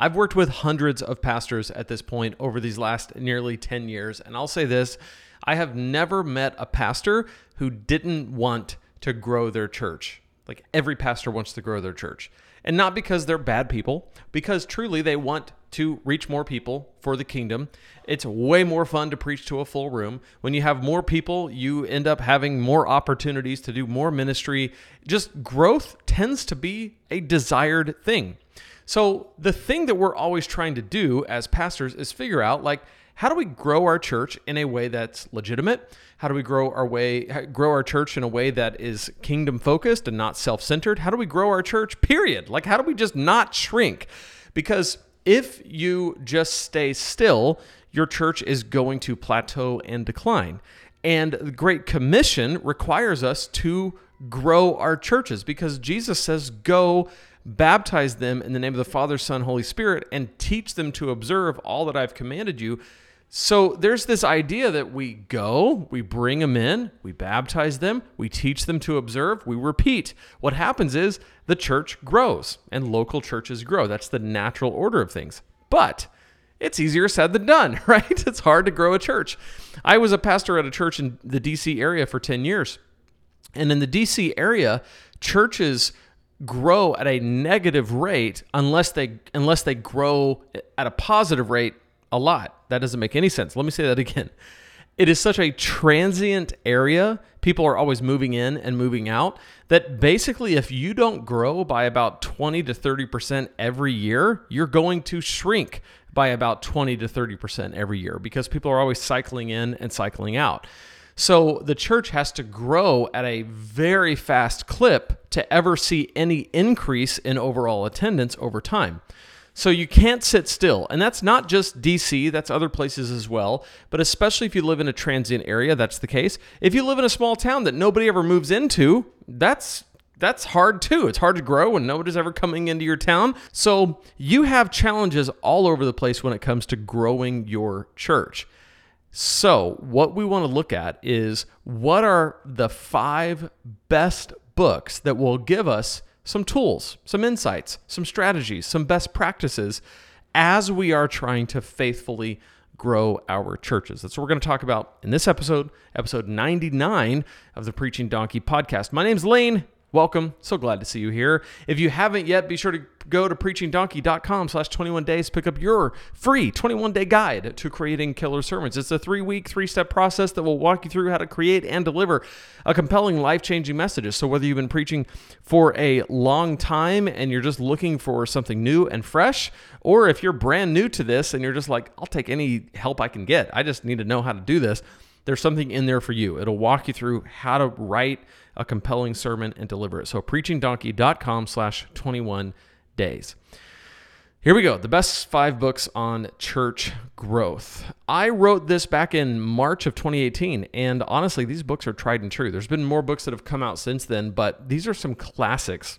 I've worked with hundreds of pastors at this point over these last nearly 10 years. And I'll say this I have never met a pastor who didn't want to grow their church. Like every pastor wants to grow their church. And not because they're bad people, because truly they want to reach more people for the kingdom. It's way more fun to preach to a full room. When you have more people, you end up having more opportunities to do more ministry. Just growth tends to be a desired thing. So, the thing that we're always trying to do as pastors is figure out like how do we grow our church in a way that's legitimate? How do we grow our way grow our church in a way that is kingdom focused and not self-centered? How do we grow our church period? Like how do we just not shrink? Because if you just stay still, your church is going to plateau and decline. And the Great Commission requires us to grow our churches because Jesus says, Go baptize them in the name of the Father, Son, Holy Spirit, and teach them to observe all that I've commanded you. So there's this idea that we go, we bring them in, we baptize them, we teach them to observe, we repeat. What happens is the church grows and local churches grow. That's the natural order of things. But it's easier said than done, right? It's hard to grow a church. I was a pastor at a church in the DC area for 10 years. And in the DC area, churches grow at a negative rate unless they unless they grow at a positive rate a lot. That doesn't make any sense. Let me say that again. It is such a transient area. People are always moving in and moving out that basically, if you don't grow by about 20 to 30% every year, you're going to shrink by about 20 to 30% every year because people are always cycling in and cycling out. So the church has to grow at a very fast clip to ever see any increase in overall attendance over time. So you can't sit still. And that's not just DC, that's other places as well. But especially if you live in a transient area, that's the case. If you live in a small town that nobody ever moves into, that's that's hard too. It's hard to grow when nobody's ever coming into your town. So you have challenges all over the place when it comes to growing your church. So, what we want to look at is what are the five best books that will give us some tools, some insights, some strategies, some best practices as we are trying to faithfully grow our churches. That's what we're going to talk about in this episode, episode 99 of the Preaching Donkey podcast. My name's Lane. Welcome. So glad to see you here. If you haven't yet, be sure to go to preachingdonkey.com slash 21 days, pick up your free 21 day guide to creating killer sermons. It's a three week, three step process that will walk you through how to create and deliver a compelling, life changing messages. So whether you've been preaching for a long time and you're just looking for something new and fresh, or if you're brand new to this and you're just like, I'll take any help I can get, I just need to know how to do this there's something in there for you. It'll walk you through how to write a compelling sermon and deliver it. So preachingdonkey.com slash 21 days. Here we go. The best five books on church growth. I wrote this back in March of 2018, and honestly, these books are tried and true. There's been more books that have come out since then, but these are some classics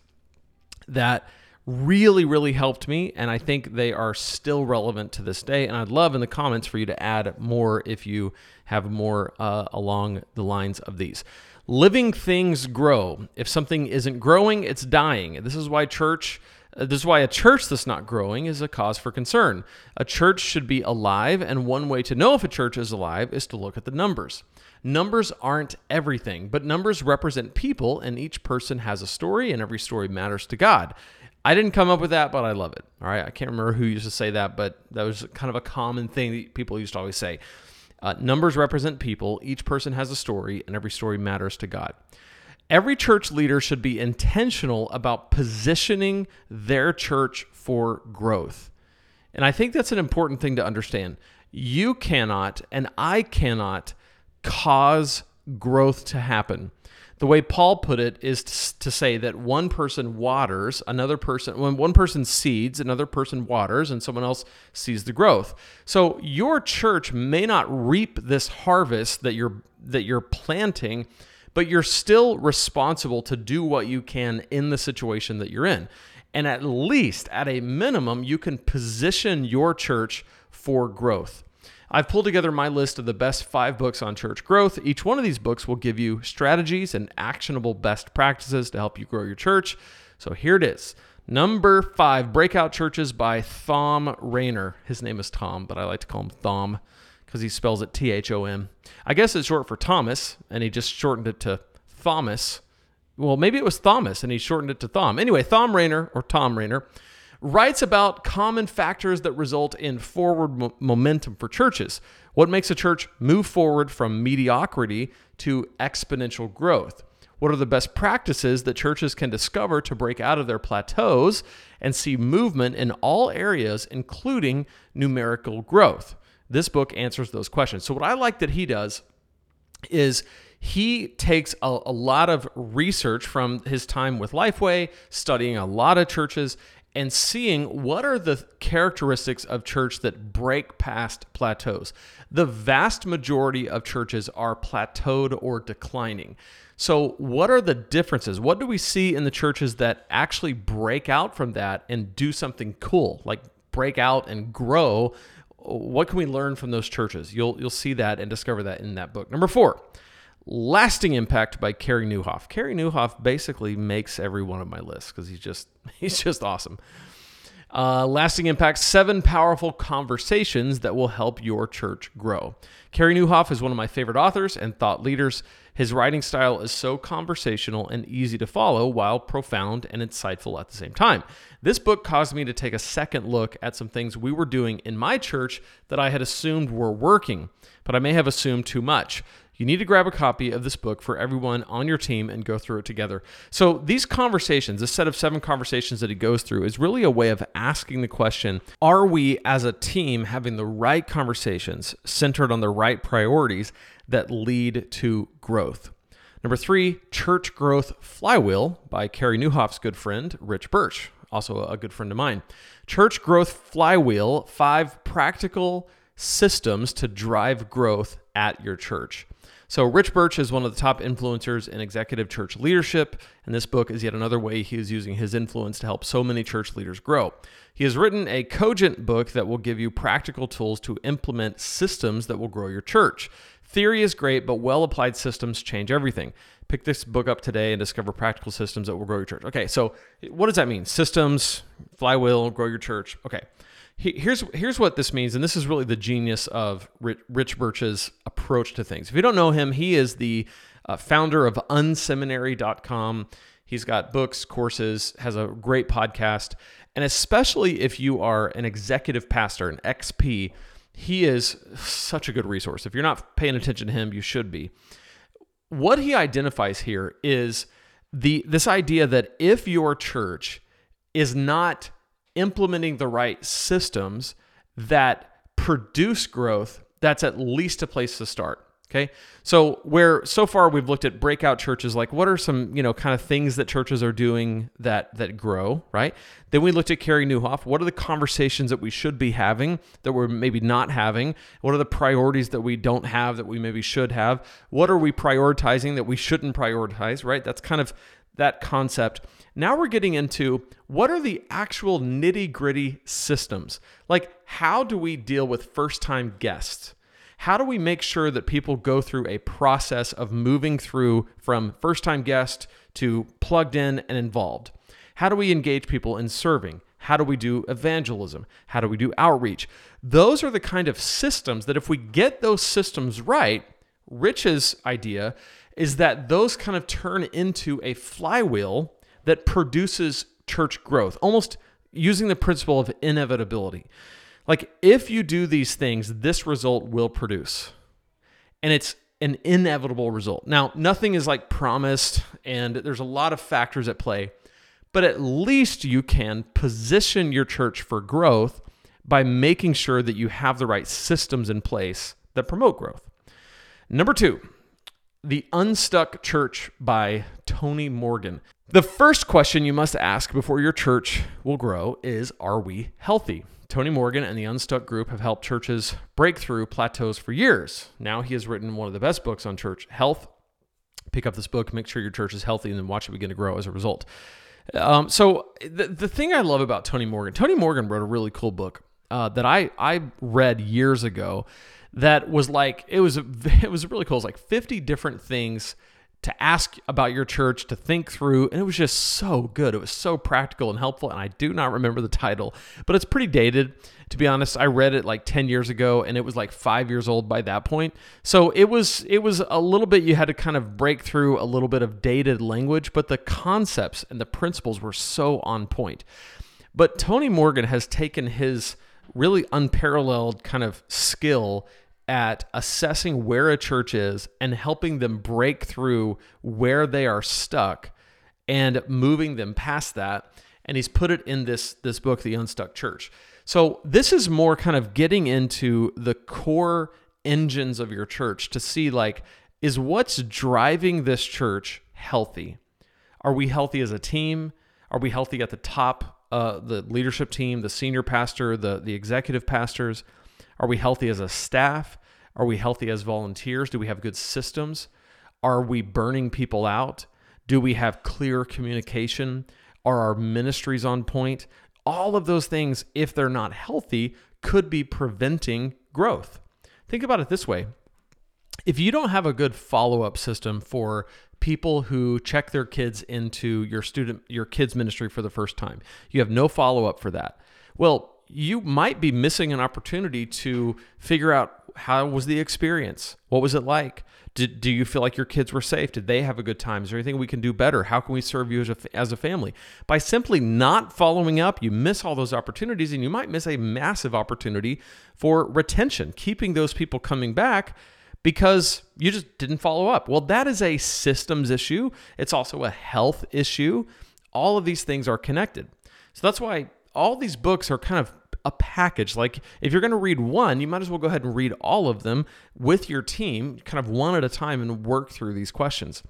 that really, really helped me. And I think they are still relevant to this day. And I'd love in the comments for you to add more if you have more uh, along the lines of these. Living things grow. If something isn't growing, it's dying. This is why church. Uh, this is why a church that's not growing is a cause for concern. A church should be alive, and one way to know if a church is alive is to look at the numbers. Numbers aren't everything, but numbers represent people, and each person has a story, and every story matters to God. I didn't come up with that, but I love it. All right. I can't remember who used to say that, but that was kind of a common thing that people used to always say. Uh, numbers represent people, each person has a story, and every story matters to God. Every church leader should be intentional about positioning their church for growth. And I think that's an important thing to understand. You cannot, and I cannot, cause growth to happen. The way Paul put it is to say that one person waters, another person, when one person seeds, another person waters, and someone else sees the growth. So your church may not reap this harvest that you're that you're planting, but you're still responsible to do what you can in the situation that you're in. And at least, at a minimum, you can position your church for growth. I've pulled together my list of the best five books on church growth. Each one of these books will give you strategies and actionable best practices to help you grow your church. So here it is. Number five, Breakout Churches by Thom Rainer. His name is Tom, but I like to call him Thom because he spells it T H O M. I guess it's short for Thomas, and he just shortened it to Thomas. Well, maybe it was Thomas, and he shortened it to Thom. Anyway, Thom Rainer, or Tom Rainer, writes about common factors that result in forward mo- momentum for churches. What makes a church move forward from mediocrity to exponential growth? What are the best practices that churches can discover to break out of their plateaus and see movement in all areas, including numerical growth? This book answers those questions. So, what I like that he does is he takes a, a, lot of research from his time with Lifeway, studying a lot of churches, and seeing what are the characteristics of church that break past plateaus. The vast majority of churches are plateaued or declining. So, what are the differences? What do we see in the churches that actually break out from that and do something cool, like break out and grow? What can we learn from those churches? You'll you'll see that and discover that in that book. Number 4. Lasting Impact by Carey Nieuwhof. Carey Nieuwhof basically makes every one of my lists because he's just he's just awesome. Uh, lasting impact seven powerful conversations that will help your church grow. Carey Nieuwhof is one of my favorite authors and thought leaders. His writing style is so conversational and easy to follow while profound and insightful at the same time. This book caused me to take a second look at some things we were doing in my church that I had assumed were working, but I may have assumed too much. You need to grab a copy of this book for everyone on your team and go through it together. So, these conversations, this set of seven conversations that he goes through, is really a way of asking the question Are we as a team having the right conversations centered on the right priorities that lead to growth? Number three, Church Growth Flywheel by Carey Nieuwhof's good friend, Rich Birch, also a good friend of mine. Church Growth Flywheel Five Practical Systems to Drive Growth at Your Church. So, Rich Birch is one of the top influencers in executive church leadership, and this book is yet another way he is using his influence to help so many church leaders grow. He has written a cogent book that will give you practical tools to implement systems that will grow your church. Theory is great, but well applied systems change everything. Pick this book up today and discover practical systems that will grow your church. Okay, so what does that mean? Systems, flywheel, grow your church. Okay here's here's what this means, and this is really the genius of Rich Birch's approach to things. If you don't know him, he is the uh, founder of unseminary.com. He's got books, courses, has a great podcast, and especially if you are an executive pastor, an XP, he is such a good resource. If you're not paying attention to him, you should be. What he identifies here is the this idea that if your church is not implementing the right systems that produce growth, that's at least a place to start. Okay. So where so far we've looked at breakout churches, like what are some, you know, kind of things that churches are doing that that grow, right? Then we looked at Carey Nieuwhof. What are the conversations that we should be having that we're maybe not having? What are the priorities that we don't have that we maybe should have? What are we prioritizing that we shouldn't prioritize, right? That's kind of that concept. Now we're getting into what are the actual nitty gritty systems? Like, how do we deal with first time guests? How do we make sure that people go through a process of moving through from first time guest to plugged in and involved? How do we engage people in serving? How do we do evangelism? How do we do outreach? Those are the kind of systems that, if we get those systems right, Rich's idea is that those kind of turn into a flywheel that produces church growth, almost using the principle of inevitability. Like, if you do these things, this result will produce. And it's an inevitable result. Now, nothing is like promised, and there's a lot of factors at play, but at least you can position your church for growth by making sure that you have the right systems in place that promote growth. Number two, the Unstuck Church by Tony Morgan. The first question you must ask before your church will grow is Are we healthy? Tony Morgan and the Unstuck Group have helped churches break through plateaus for years. Now he has written one of the best books on church health. Pick up this book, make sure your church is healthy, and then watch it begin to grow as a result. Um, so, the, the thing I love about Tony Morgan, Tony Morgan wrote a really cool book uh, that I, I read years ago that was like it was it was really cool. It's like 50 different things to ask about your church, to think through, and it was just so good. It was so practical and helpful. And I do not remember the title, but it's pretty dated. To be honest, I read it like 10 years ago and it was like 5 years old by that point. So it was it was a little bit you had to kind of break through a little bit of dated language, but the concepts and the principles were so on point. But Tony Morgan has taken his really unparalleled kind of skill at assessing where a church is and helping them break through where they are stuck and moving them past that. And he's put it in this this book the unstuck church. So this is more kind of getting into the core engines of your church to see like is what's driving this church healthy? Are we healthy as a team? Are we healthy at the top uh, the leadership team the senior pastor the the executive pastors are we healthy as a staff? Are we healthy as volunteers? Do we have good systems? Are we burning people out? Do we have clear communication? Are our ministries on point? All of those things, if they're not healthy, could be preventing growth. Think about it this way if you don't have a good follow up system for people who check their kids into your student your kids ministry for the first time you have no follow up for that well you might be missing an opportunity to figure out how was the experience? What was it like? Did, do you feel like your kids were safe? Did they have a good time? Is there anything we can do better? How can we serve you as a, as a family? By simply not following up, you miss all those opportunities and you might miss a massive opportunity for retention, keeping those people coming back because you just didn't follow up. Well, that is a systems issue. It's also a health issue. All of these things are connected. So that's why all these books are kind of a package. Like if you're going to read one, you might as well go ahead and read all of them with your team, kind of one at a time, and work through these questions.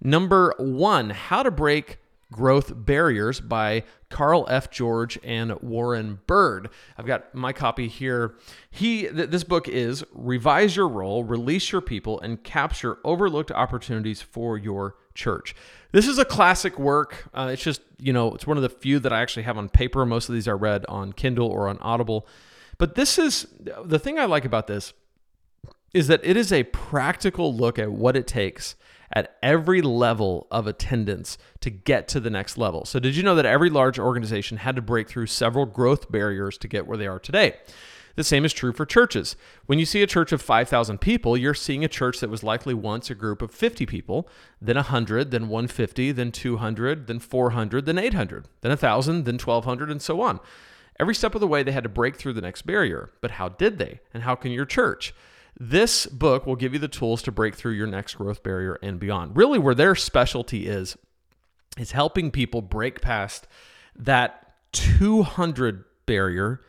Number one, how to break growth barriers by Carl F. George and Warren Bird. I've got my copy here. He th- this book is Revise Your Role, Release Your People and Capture Overlooked Opportunities for Your Church. This is a classic work. Uh, it's just, you know, it's one of the few that I actually have on paper. Most of these are read on Kindle or on Audible. But this is the thing I like about this is that it is a practical look at what it takes at every level of attendance to get to the next level. So, did you know that every large organization had to break through several growth barriers to get where they are today? The same is true for churches. When you see a church of 5,000 people, you're seeing a church that was likely once a group of 50 people, then 100, then 150, then 200, then 400, then 800, then 1,000, then 1,200, and so on. Every step of the way, they had to break through the next barrier. But how did they? And how can your church? This book will give you the tools to break through your next growth barrier and beyond. Really, where their specialty is, is helping people break past that 200 barrier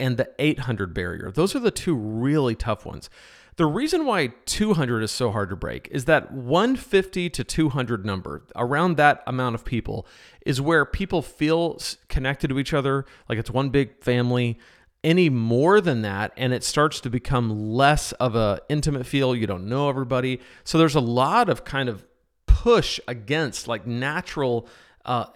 and the 800 barrier. Those are the two really tough ones. The reason why 200 is so hard to break is that 150 to 200 number, around that amount of people, is where people feel connected to each other, like it's one big family. Any more than that, and it starts to become less of a intimate feel. You don't know everybody, so there's a lot of kind of push against like natural uh,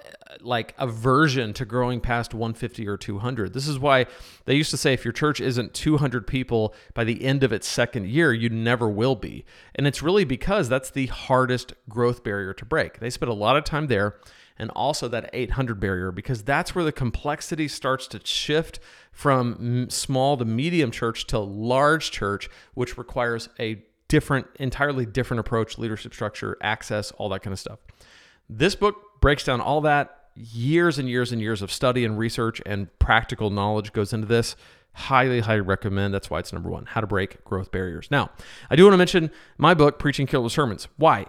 like aversion to growing past 150 or 200. This is why they used to say if your church isn't 200 people by the end of its second year, you never will be. And it's really because that's the hardest growth barrier to break. They spent a lot of time there and also that 800 barrier because that's where the complexity starts to shift from small to medium church to large church, which requires a different, entirely different approach, leadership structure, access, all that kind of stuff. This book breaks down all that. Years and years and years of study and research and practical knowledge goes into this. Highly, highly recommend. That's why it's number one How to Break Growth Barriers. Now, I do want to mention my book, Preaching Killer Sermons. Why?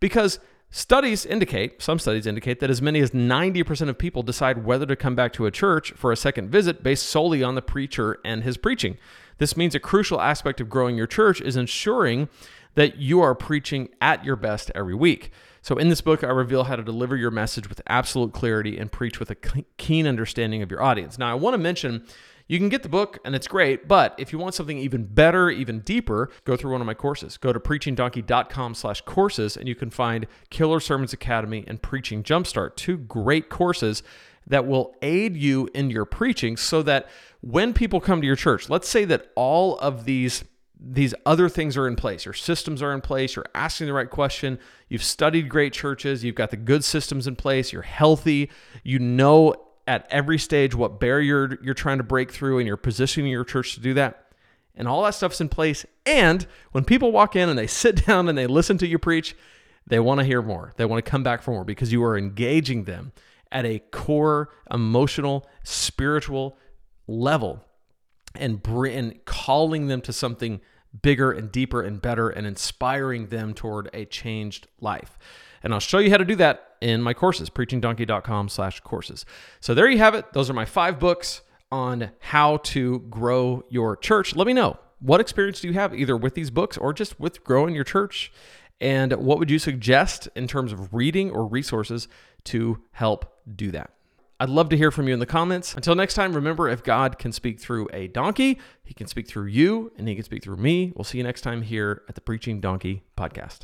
Because studies indicate, some studies indicate, that as many as 90% of people decide whether to come back to a church for a second visit based solely on the preacher and his preaching. This means a crucial aspect of growing your church is ensuring that you are preaching at your best every week. So, in this book, I reveal how to deliver your message with absolute clarity and preach with a keen understanding of your audience. Now, I want to mention you can get the book and it's great, but if you want something even better, even deeper, go through one of my courses. Go to preachingdonkey.com slash courses and you can find Killer Sermons Academy and Preaching Jumpstart, two great courses that will aid you in your preaching so that when people come to your church, let's say that all of these these other things are in place. Your systems are in place. You're asking the right question. You've studied great churches. You've got the good systems in place. You're healthy. You know at every stage what barrier you're trying to break through, and you're positioning your church to do that. And all that stuff's in place. And when people walk in and they sit down and they listen to you preach, they want to hear more. They want to come back for more because you are engaging them at a core emotional, spiritual level and, and calling them to something bigger and deeper and better and inspiring them toward a changed life. And I'll show you how to do that in my courses, preachingdonkey.com slash courses. So there you have it. Those are my five books on how to grow your church. Let me know what experience do you have either with these books or just with growing your church? And what would you suggest in terms of reading or resources to help do that? I'd love to hear from you in the comments. Until next time, remember if God can speak through a donkey, he can speak through you and he can speak through me. We'll see you next time here at the Preaching Donkey podcast.